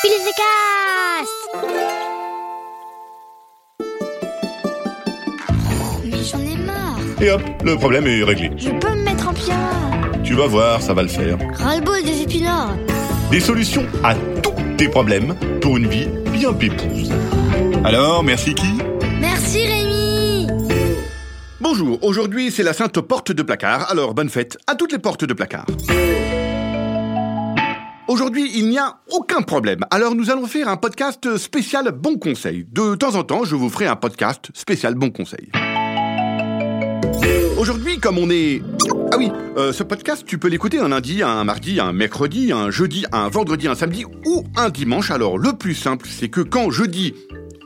Cast Mais j'en ai marre Et hop, le problème est réglé. Je peux me mettre en pyjama Tu vas voir, ça va le faire. Ras-le-bol des épinards Des solutions à tous tes problèmes pour une vie bien pépouse. Alors, merci qui? Merci Rémi Bonjour, aujourd'hui c'est la Sainte Porte de Placard, alors bonne fête à toutes les portes de Placard. Aujourd'hui, il n'y a aucun problème. Alors nous allons faire un podcast spécial bon conseil. De temps en temps, je vous ferai un podcast spécial bon conseil. Aujourd'hui, comme on est... Ah oui, euh, ce podcast, tu peux l'écouter un lundi, un mardi, un mercredi, un jeudi, un vendredi, un samedi ou un dimanche. Alors le plus simple, c'est que quand je dis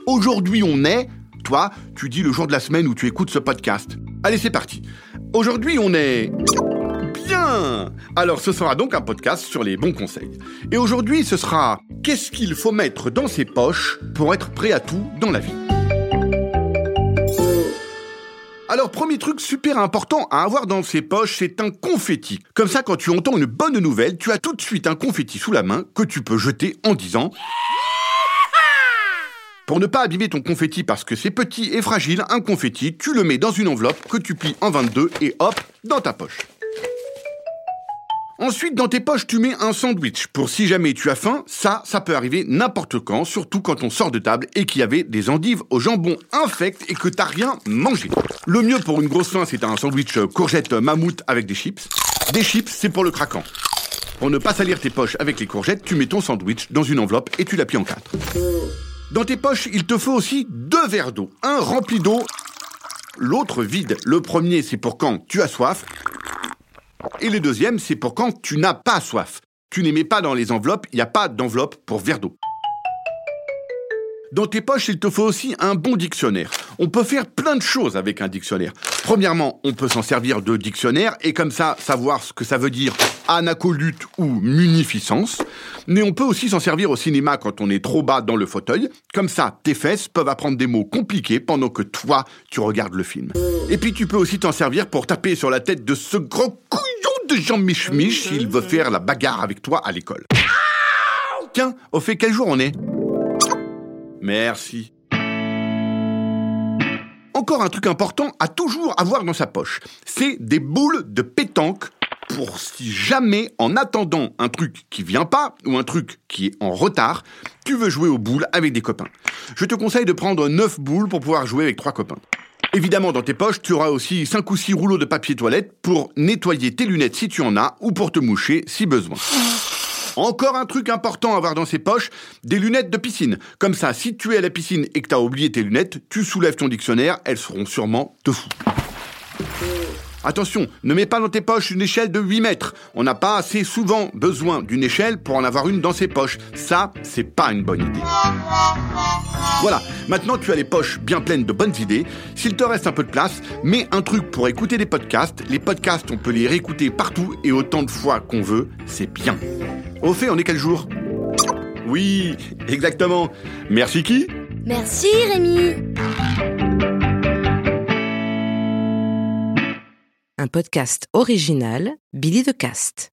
aujourd'hui on est, toi, tu dis le jour de la semaine où tu écoutes ce podcast. Allez, c'est parti. Aujourd'hui on est... Alors ce sera donc un podcast sur les bons conseils. Et aujourd'hui ce sera qu'est-ce qu'il faut mettre dans ses poches pour être prêt à tout dans la vie? Alors premier truc super important à avoir dans ses poches, c'est un confetti. Comme ça quand tu entends une bonne nouvelle, tu as tout de suite un confetti sous la main que tu peux jeter en disant pour ne pas abîmer ton confetti parce que c'est petit et fragile, un confetti, tu le mets dans une enveloppe que tu plies en 22 et hop, dans ta poche. Ensuite, dans tes poches, tu mets un sandwich. Pour si jamais tu as faim, ça, ça peut arriver n'importe quand, surtout quand on sort de table et qu'il y avait des endives au jambon infect et que t'as rien mangé. Le mieux pour une grosse faim, c'est un sandwich courgette mammouth avec des chips. Des chips, c'est pour le craquant. Pour ne pas salir tes poches avec les courgettes, tu mets ton sandwich dans une enveloppe et tu la en quatre. Dans tes poches, il te faut aussi deux verres d'eau. Un rempli d'eau, l'autre vide. Le premier, c'est pour quand tu as soif. Et le deuxième, c'est pour quand tu n'as pas soif. Tu n'aimais pas dans les enveloppes, il n'y a pas d'enveloppe pour verre d'eau. Dans tes poches, il te faut aussi un bon dictionnaire. On peut faire plein de choses avec un dictionnaire. Premièrement, on peut s'en servir de dictionnaire et comme ça savoir ce que ça veut dire anacolute ou munificence. Mais on peut aussi s'en servir au cinéma quand on est trop bas dans le fauteuil. Comme ça, tes fesses peuvent apprendre des mots compliqués pendant que toi, tu regardes le film. Et puis tu peux aussi t'en servir pour taper sur la tête de ce gros couillon de Jean Mich s'il veut faire la bagarre avec toi à l'école. Tiens, au fait, quel jour on est? Merci. Encore un truc important à toujours avoir dans sa poche, c'est des boules de pétanque pour si jamais, en attendant un truc qui vient pas ou un truc qui est en retard, tu veux jouer aux boules avec des copains. Je te conseille de prendre 9 boules pour pouvoir jouer avec trois copains. Évidemment, dans tes poches, tu auras aussi 5 ou 6 rouleaux de papier toilette pour nettoyer tes lunettes si tu en as ou pour te moucher si besoin. Encore un truc important à avoir dans ses poches, des lunettes de piscine. Comme ça, si tu es à la piscine et que tu as oublié tes lunettes, tu soulèves ton dictionnaire, elles seront sûrement de fou. Attention, ne mets pas dans tes poches une échelle de 8 mètres. On n'a pas assez souvent besoin d'une échelle pour en avoir une dans ses poches. Ça, c'est pas une bonne idée. Voilà, maintenant tu as les poches bien pleines de bonnes idées. S'il te reste un peu de place, mets un truc pour écouter des podcasts. Les podcasts, on peut les réécouter partout et autant de fois qu'on veut, c'est bien. Au fait, on est quel jour? Oui, exactement. Merci qui? Merci Rémi podcast original Billy de Cast.